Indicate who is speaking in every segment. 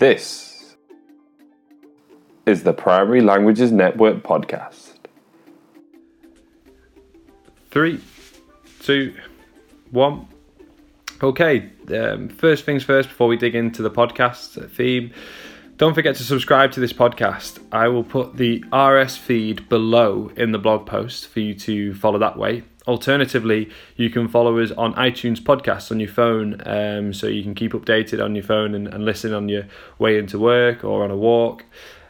Speaker 1: This is the Primary Languages Network podcast.
Speaker 2: Three, two, one. Okay, um, first things first, before we dig into the podcast theme, don't forget to subscribe to this podcast. I will put the RS feed below in the blog post for you to follow that way. Alternatively, you can follow us on iTunes podcasts on your phone um, so you can keep updated on your phone and, and listen on your way into work or on a walk.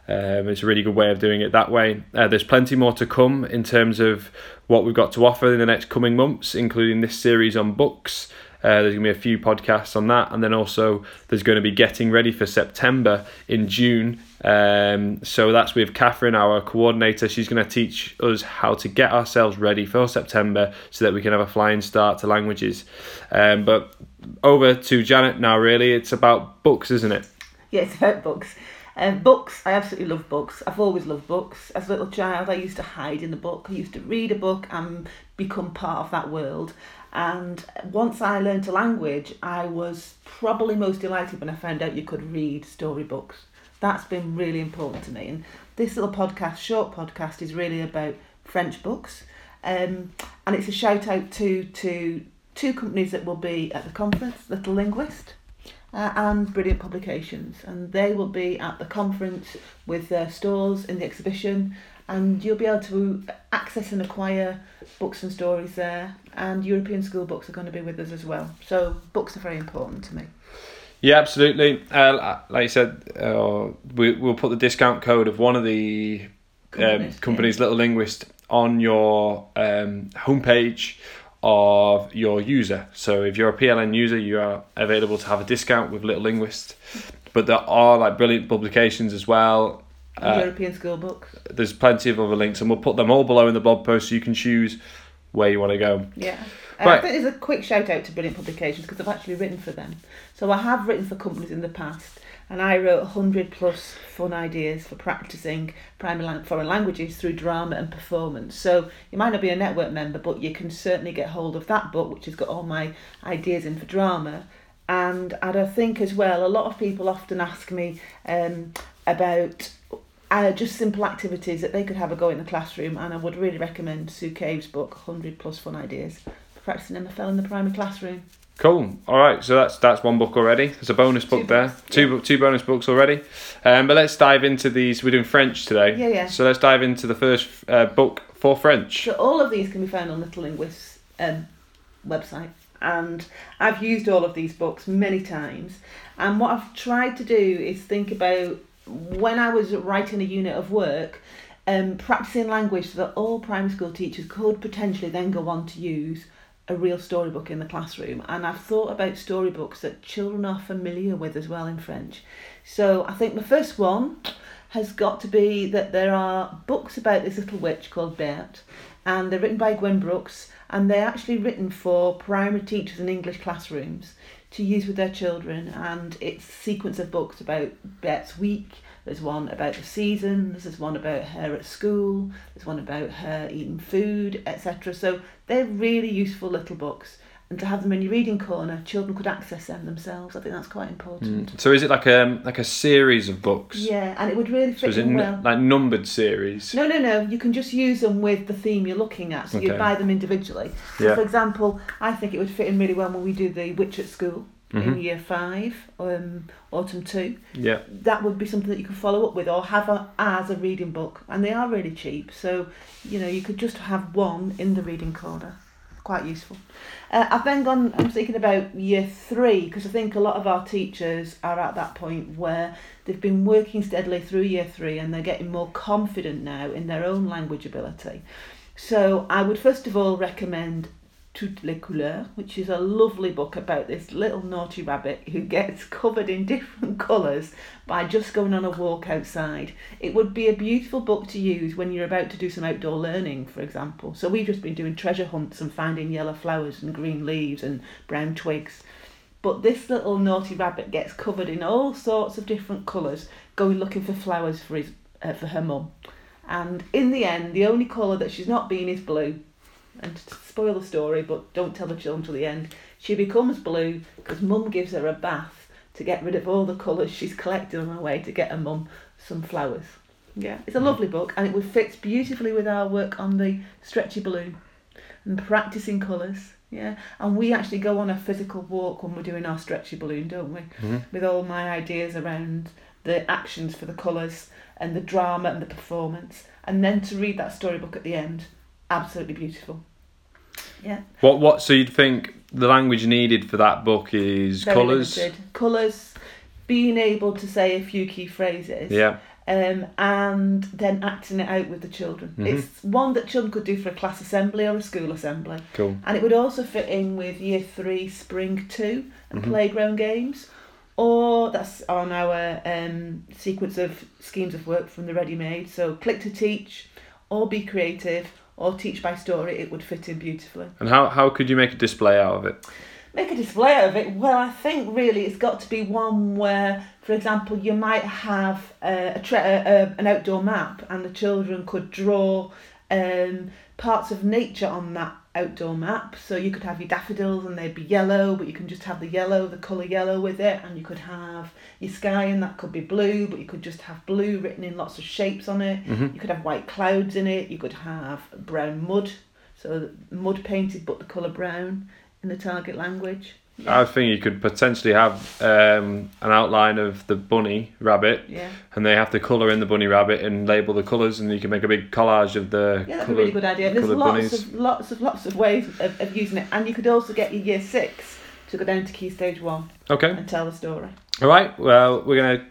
Speaker 2: Um, it's a really good way of doing it that way. Uh, there's plenty more to come in terms of what we've got to offer in the next coming months, including this series on books. Uh, there's going to be a few podcasts on that, and then also there's going to be getting ready for September in June. Um, so that's with Catherine, our coordinator. She's going to teach us how to get ourselves ready for September so that we can have a flying start to languages. Um, but over to Janet now, really. It's about books, isn't it?
Speaker 3: Yeah, it's about books. Um, books, I absolutely love books. I've always loved books. As a little child, I used to hide in the book. I used to read a book and become part of that world. And once I learned a language, I was probably most delighted when I found out you could read storybooks. That's been really important to me. And this little podcast, short podcast, is really about French books. Um, and it's a shout out to, to two companies that will be at the conference Little Linguist uh, and Brilliant Publications. And they will be at the conference with their stores in the exhibition, and you'll be able to access and acquire books and stories there. And European school books are going to be with us as well. So, books are very important to me.
Speaker 2: Yeah, absolutely. Uh, like I said, uh, we, we'll put the discount code of one of the
Speaker 3: Companies,
Speaker 2: um, companies, Little Linguist, on your um, homepage of your user. So if you're a PLN user, you are available to have a discount with Little Linguist. But there are like brilliant publications as well. Uh,
Speaker 3: European school books.
Speaker 2: there's plenty of other links, and we'll put them all below in the blog post so you can choose where you want to go.
Speaker 3: Yeah. Uh,
Speaker 2: Right.
Speaker 3: I think there's a quick shout out to Brilliant Publications because I've actually written for them. So I have written for companies in the past and I wrote 100 plus fun ideas for practicing primary foreign languages through drama and performance. So you might not be a network member, but you can certainly get hold of that book, which has got all my ideas in for drama. And, and I think as well, a lot of people often ask me um, about uh, just simple activities that they could have a go in the classroom, and I would really recommend Sue Cave's book, 100 Plus Fun Ideas, for practicing MFL in the primary classroom.
Speaker 2: Cool. All right. So that's that's one book already. There's a bonus book
Speaker 3: Two
Speaker 2: there.
Speaker 3: books,
Speaker 2: Two bo- two bonus books already. Um, but let's dive into these. We're doing French today.
Speaker 3: Yeah, yeah.
Speaker 2: So let's dive into the first uh, book for French.
Speaker 3: So all of these can be found on Little Linguist's um, website, and I've used all of these books many times. And what I've tried to do is think about when I was writing a unit of work, um, practicing language so that all primary school teachers could potentially then go on to use a real storybook in the classroom. And I've thought about storybooks that children are familiar with as well in French. So I think the first one has got to be that there are books about this little witch called Berthe, and they're written by Gwen Brooks, and they're actually written for primary teachers in English classrooms to use with their children. And it's a sequence of books about Berthe's week. There's one about the seasons. There's one about her at school. There's one about her eating food, etc. So they're really useful little books. And to have them in your reading corner, children could access them themselves. I think that's quite important. Mm.
Speaker 2: So is it like a like a series of books?
Speaker 3: Yeah, and it would really
Speaker 2: So
Speaker 3: fit
Speaker 2: it
Speaker 3: in
Speaker 2: n-
Speaker 3: well.
Speaker 2: like numbered series?
Speaker 3: No, no, no. You can just use them with the theme you're looking at. So you buy them individually. So,
Speaker 2: Yeah.
Speaker 3: for example, I think it would fit in really well when we do the Witch at School in
Speaker 2: Mhm.
Speaker 3: year five, um, autumn two.
Speaker 2: Yeah.
Speaker 3: That would be something that you could follow up with or have a, as a reading book. And they are really cheap. So, you know, you could just have one in the reading corner. Quite useful. Uh, I've then gone, I'm thinking about year three because I think a lot of our teachers are at that point where they've been working steadily through year three and they're getting more confident now in their own language ability. So I would first of all recommend Toutes les couleurs, which is a lovely book about this little naughty rabbit who gets covered in different colours by just going on a walk outside. It would be a beautiful book to use when you're about to do some outdoor learning, for example. So we've just been doing treasure hunts and finding yellow flowers and green leaves and brown twigs. But this little naughty rabbit gets covered in all sorts of different colours, going looking for flowers for his uh, for her mum. And in the end, the only colour that she's not been is blue. And to spoil the story, but don't tell the children till the end, she becomes blue because mum gives her a bath to get rid of all the colours she's collected on her way to get her mum some flowers. Yeah, it's a lovely book and it would fit beautifully with our work on the stretchy balloon and practicing colours. Yeah, and we actually go on a physical walk when we're doing our stretchy balloon, don't we?
Speaker 2: Mhm.
Speaker 3: With all my ideas around the actions for the colours and the drama and the performance, and then to read that storybook at the end, absolutely beautiful. Yeah,
Speaker 2: What what? So you'd think the language needed for that book is
Speaker 3: very
Speaker 2: colours?
Speaker 3: limited. Colours, being able to say a few key phrases.
Speaker 2: Yeah.
Speaker 3: um, and then acting it out with the children.
Speaker 2: Mhm.
Speaker 3: It's one that children could do for a class assembly or a school assembly,
Speaker 2: Cool.
Speaker 3: and it would also fit in with Year Three Spring Two and
Speaker 2: Mhm.
Speaker 3: playground games, or that's on our um, sequence of schemes of work from the ready made. So Click 2 Teach, or be creative, or teach by story. It would fit in beautifully.
Speaker 2: And how how could you make a display out of it?
Speaker 3: Make a display out of it. Well, I think really it's got to be one where, for example, you might have uh, a, tre- a, an outdoor map, and the children could draw um, parts of nature on that outdoor map. So you could have your daffodils, and they'd be yellow, but you can just have the yellow, the colour yellow with it, and you could have your sky, and that could be blue, but you could just have blue written in lots of shapes on it.
Speaker 2: Mhm.
Speaker 3: You could have white clouds in it. You could have brown mud, so mud painted, but the colour brown in the target language.
Speaker 2: I think you could potentially have um, an outline of the bunny rabbit,
Speaker 3: Yeah,
Speaker 2: and they have to colour in the bunny rabbit and label the colours, and you can make a big collage of the
Speaker 3: yeah, that's a really good idea. There's lots
Speaker 2: bunnies.
Speaker 3: of lots of lots of ways of, of using it, and you could also get your year six to go down to key stage one
Speaker 2: Okay.
Speaker 3: and tell the story.
Speaker 2: All right. Well, we're gonna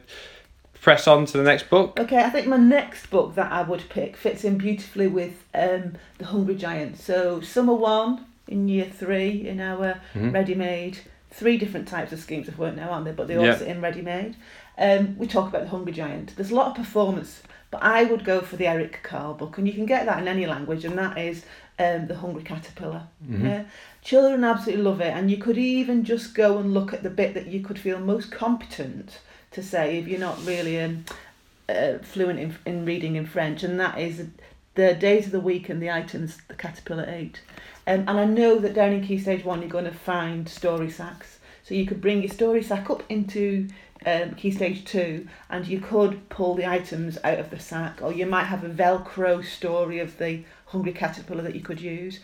Speaker 2: press on to the next book.
Speaker 3: Okay, I think my next book that I would pick fits in beautifully with um, the Hungry Giant. So summer one in year three in our
Speaker 2: Mhm.
Speaker 3: ready-made. Three different types of schemes of work now, aren't there? But they all
Speaker 2: Yeah.
Speaker 3: sit in ready-made. Um, we talk about the Hungry Giant. There's a lot of performance, but I would go for the Eric Carle book, and you can get that in any language, and that is um, the Hungry Caterpillar.
Speaker 2: Mhm.
Speaker 3: Yeah, children absolutely love it, and you could even just go and look at the bit that you could feel most competent to say if you're not really um, uh, fluent in, in reading in French, and that is the days of the week and the items the caterpillar ate. Um, and I know that down in Key Stage 1 you're going to find story sacks. So you could bring your story sack up into um, Key Stage 2 and you could pull the items out of the sack, or you might have a Velcro story of the hungry caterpillar that you could use.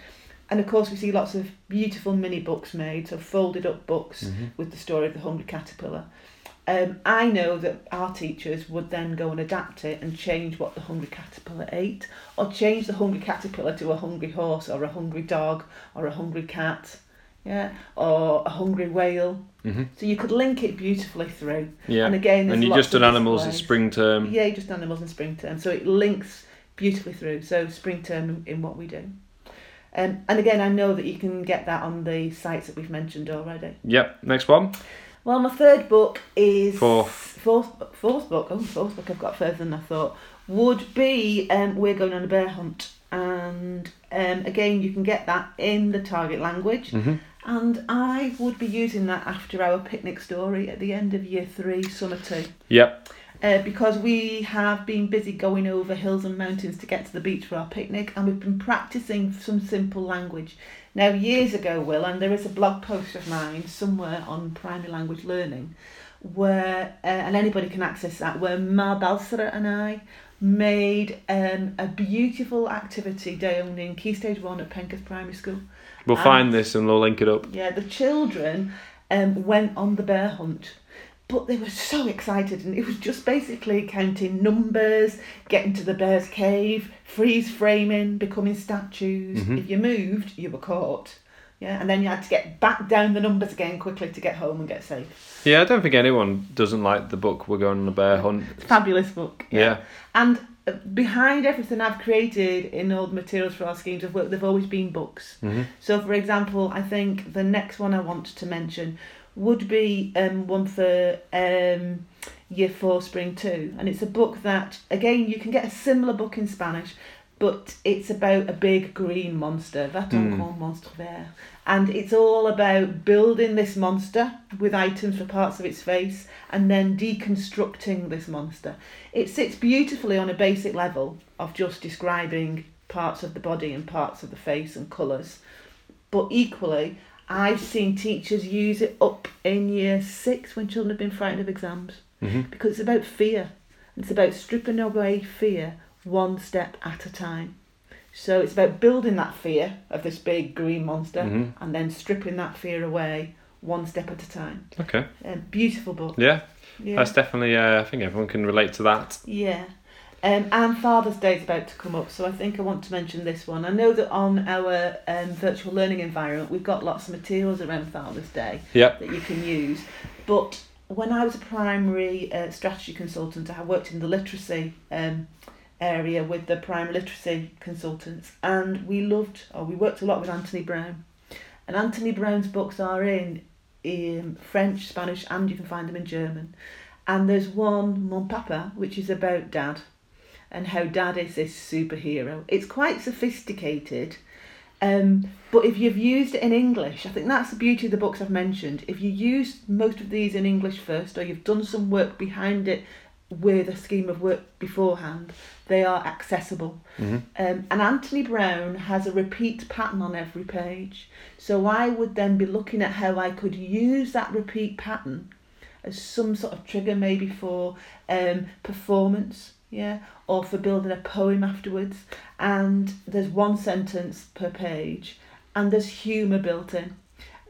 Speaker 3: And of course, we see lots of beautiful mini books made, so folded up books
Speaker 2: Mhm.
Speaker 3: with the story of the hungry caterpillar. Um, I know that our teachers would then go and adapt it and change what the hungry caterpillar ate, or change the hungry caterpillar to a hungry horse, or a hungry dog, or a hungry cat, yeah, or a hungry whale.
Speaker 2: Mhm.
Speaker 3: So you could link it beautifully through.
Speaker 2: Yeah.
Speaker 3: And again,
Speaker 2: And you just done animals
Speaker 3: displays.
Speaker 2: spring term.
Speaker 3: Yeah, just animals in spring term. So it links beautifully through. So spring term in, in what we do. Um, and again, I know that you can get that on the sites that we've mentioned already.
Speaker 2: Yep. Next one.
Speaker 3: Well, my third book is
Speaker 2: Fourth.
Speaker 3: Fourth, fourth book. Oh, fourth book. I've got further than I thought. Would be um, we're going on a bear hunt, and um, again you can get that in the target language.
Speaker 2: hmm
Speaker 3: And I would be using that after our picnic story at the end of year three, summer two.
Speaker 2: Yep.
Speaker 3: Uh, because we have been busy going over hills and mountains to get to the beach for our picnic, and we've been practicing some simple language. Now, years ago, Will, and there is a blog post of mine somewhere on primary language learning, where uh, and anybody can access that, where Ma Balsara and I made um, a beautiful activity down in Key Stage One at Penketh Primary School.
Speaker 2: We'll
Speaker 3: Um,
Speaker 2: find this and we'll link it up.
Speaker 3: Yeah, the children um, went on the bear hunt, but they were so excited, and it was just basically counting numbers, getting to the bear's cave, freeze framing, becoming statues.
Speaker 2: Mhm.
Speaker 3: If you moved, you were caught. Yeah, and then you had to get back down the numbers again quickly to get home and get safe.
Speaker 2: Yeah, I don't think anyone doesn't like the book. We're going on a bear hunt.
Speaker 3: Fabulous book.
Speaker 2: Yeah.
Speaker 3: And uh, behind everything I've created in all the materials for our schemes of work, they've always been books.
Speaker 2: hmm
Speaker 3: So, for example, I think the next one I want to mention would be um, one for um, Year 4 Spring 2. And it's a book that, again, you can get a similar book in Spanish, but it's about a big green monster, va-t'en
Speaker 2: Mm.
Speaker 3: grand monstre vert. And it's all about building this monster with items for parts of its face and then deconstructing this monster. It sits beautifully on a basic level of just describing parts of the body and parts of the face and colours. But equally, I've seen teachers use it up in year six when children have been frightened of exams
Speaker 2: hmm
Speaker 3: because it's about fear. It's about stripping away fear one step at a time. So it's about building that fear of this big green monster
Speaker 2: Mhm.
Speaker 3: and then stripping that fear away one step at a time.
Speaker 2: Okay.
Speaker 3: Um, beautiful book.
Speaker 2: Yeah,
Speaker 3: Yeah.
Speaker 2: that's definitely. Uh, I think everyone can relate to that.
Speaker 3: Yeah. Um, and Father's Day is about to come up, so I think I want to mention this one. I know that on our um, virtual learning environment, we've got lots of materials around Father's Day
Speaker 2: Yep.
Speaker 3: that you can use. But when I was a primary uh, strategy consultant, I worked in the literacy um, area with the primary literacy consultants, and we loved, or we worked a lot with Anthony Browne. And Anthony Browne's books are in, in French, Spanish, and you can find them in German. And there's one, Mon Papa, which is about dad and how dad is this superhero. It's quite sophisticated. Um, but if you've used it in English, I think that's the beauty of the books I've mentioned. If you use most of these in English first, or you've done some work behind it with a scheme of work beforehand, they are accessible.
Speaker 2: hmm
Speaker 3: Um, and Anthony Browne has a repeat pattern on every page. So I would then be looking at how I could use that repeat pattern as some sort of trigger, maybe for um, performance, yeah, or for building a poem afterwards. And there's one sentence per page, and there's humour built in.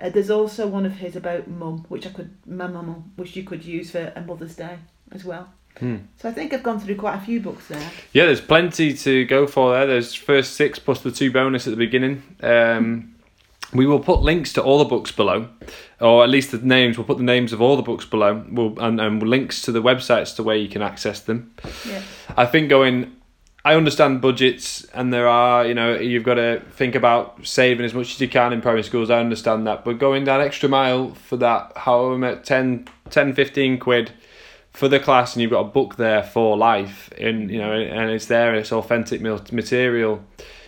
Speaker 3: Uh, there's also one of his about mum, which I could, my mum, which you could use for a Mother's Day as well.
Speaker 2: Hmm.
Speaker 3: So I think I've gone through quite a few books there.
Speaker 2: Yeah, there's plenty to go for there. There's first six plus the two bonus at the beginning. Um, we will put links to all the books below, or at least the names. We'll put the names of all the books below, we'll, and, and links to the websites to where you can access them.
Speaker 3: Yeah.
Speaker 2: I think going. I understand budgets, and there are, you know, you've got to think about saving as much as you can in primary schools. I understand that, but going that extra mile for that, however, much, 10, 10 15 quid for the class, and you've got a book there for life, and you know, and it's there, and it's authentic material,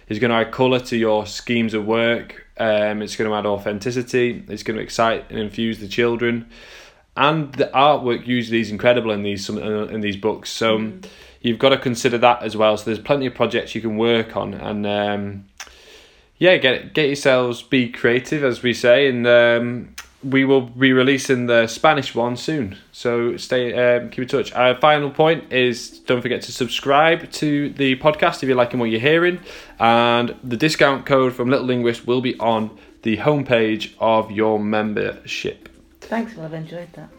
Speaker 2: is going to add colour to your schemes of work. Um, it's going to add authenticity. It's going to excite and infuse the children, and the artwork usually is incredible in these some in these books. So
Speaker 3: Mm.
Speaker 2: you've got to consider that as well. So there's plenty of projects you can work on, and um, yeah, get get yourselves be creative, as we say, and um, we will be releasing the Spanish one soon. So stay um, keep in touch. Our final point is don't forget to subscribe to the podcast if you're liking what you're hearing, and the discount code from Little Linguist will be on the homepage of your membership.
Speaker 3: Thanks, well, I've enjoyed that.